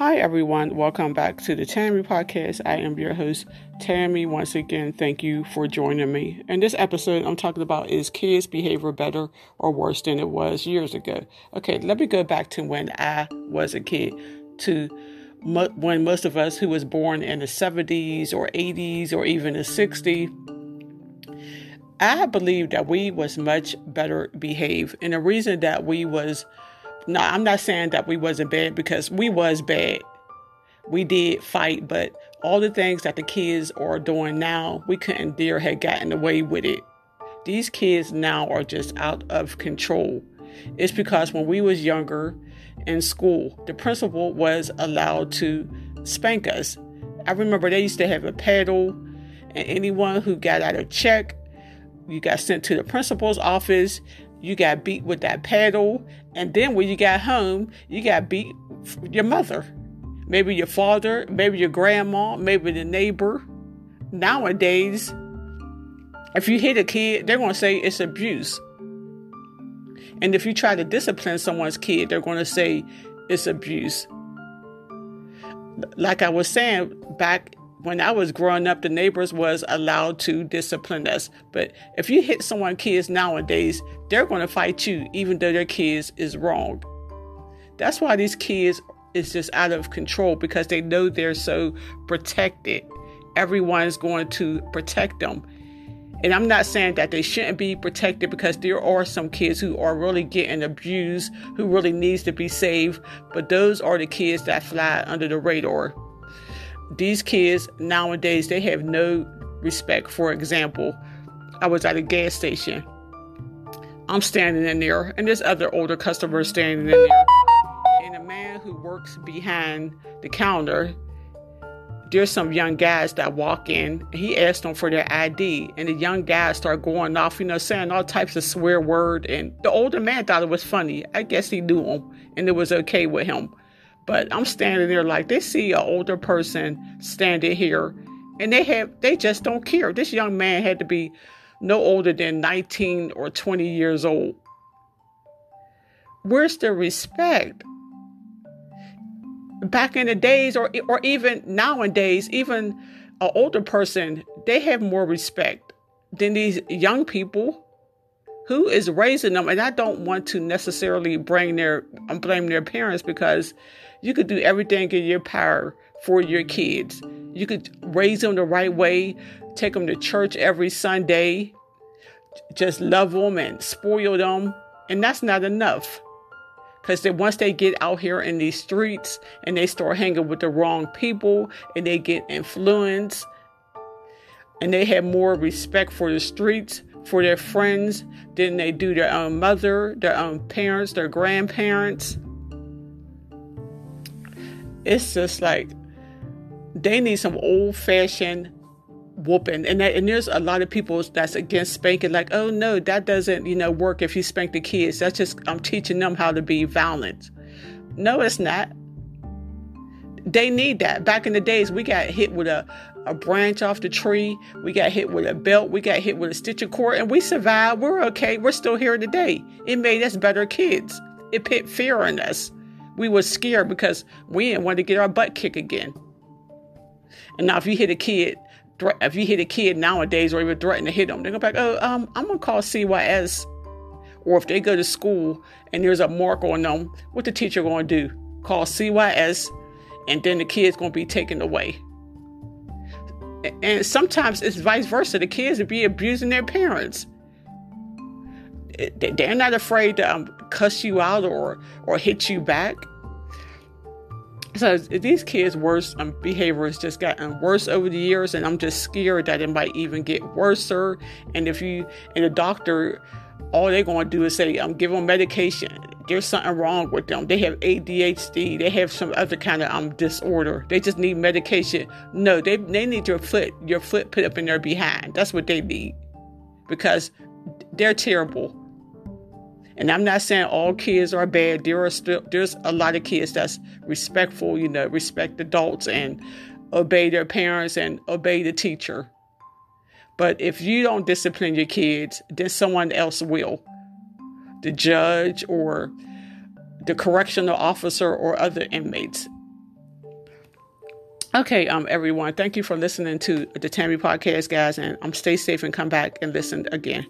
Hi, everyone. Welcome back to the Tammy Podcast. I am your host, Tammy. Once again, thank you for joining me. In this episode, I'm talking about is kids' behavior better or worse than it was years ago? Okay, let me go back to when I was a kid, to when most of us who was born in the 70s or 80s or even the 60s, I believe that we was much better behaved. And the reason that we was no, I'm not saying that we wasn't bad because we was bad. We did fight, but all the things that the kids are doing now, we couldn't dare have gotten away with it. These kids now are just out of control. It's because when we was younger in school, the principal was allowed to spank us. I remember they used to have a paddle, and anyone who got out of check, you got sent to the principal's office you got beat with that paddle, and then when you got home, you got beat your mother, maybe your father, maybe your grandma, maybe the neighbor. Nowadays, if you hit a kid, they're going to say it's abuse. And if you try to discipline someone's kid, they're going to say it's abuse. Like I was saying back when I was growing up, the neighbors was allowed to discipline us. But if you hit someone kids nowadays, they're going to fight you, even though their kids is wrong. That's why these kids is just out of control because they know they're so protected. Everyone's going to protect them. And I'm not saying that they shouldn't be protected because there are some kids who are really getting abused, who really needs to be saved, but those are the kids that fly under the radar these kids nowadays they have no respect. For example, I was at a gas station. I'm standing in there, and there's other older customers standing in there. And a man who works behind the counter, there's some young guys that walk in. He asked them for their ID, and the young guys start going off, you know, saying all types of swear word. And the older man thought it was funny. I guess he knew him, and it was okay with him. But I'm standing there like they see an older person standing here and they have they just don't care. This young man had to be no older than 19 or 20 years old. Where's the respect? Back in the days or or even nowadays, even an older person, they have more respect than these young people who is raising them and i don't want to necessarily bring their blame their parents because you could do everything in your power for your kids. You could raise them the right way, take them to church every Sunday, just love them and spoil them. And that's not enough. Because once they get out here in these streets and they start hanging with the wrong people and they get influenced and they have more respect for the streets, for their friends than they do their own mother, their own parents, their grandparents it's just like they need some old fashioned whooping. And that, and there's a lot of people that's against spanking, like, oh no, that doesn't, you know, work if you spank the kids. That's just I'm teaching them how to be violent. No, it's not. They need that. Back in the days, we got hit with a, a branch off the tree. We got hit with a belt. We got hit with a stitch of cord, and we survived. We're okay. We're still here today. It made us better kids. It put fear in us we were scared because we didn't want to get our butt kicked again. And now, if you hit a kid, if you hit a kid nowadays or even threaten to hit them, they're gonna be like, "Oh, um, I'm gonna call CYS." Or if they go to school and there's a mark on them, what the teacher gonna do? Call CYS, and then the kid's gonna be taken away. And sometimes it's vice versa. The kids will be abusing their parents. They're not afraid to um, cuss you out or or hit you back. So these kids' worse um, behavior has just gotten worse over the years, and I'm just scared that it might even get worse. And if you and the doctor, all they're to do is say, "I'm um, give them medication." There's something wrong with them. They have ADHD. They have some other kind of um disorder. They just need medication. No, they they need your foot your foot put up in their behind. That's what they need because they're terrible. And I'm not saying all kids are bad. There are still there's a lot of kids that's respectful, you know, respect adults and obey their parents and obey the teacher. But if you don't discipline your kids, then someone else will the judge or the correctional officer or other inmates. Okay, um, everyone, thank you for listening to the Tammy podcast, guys, and um, stay safe and come back and listen again.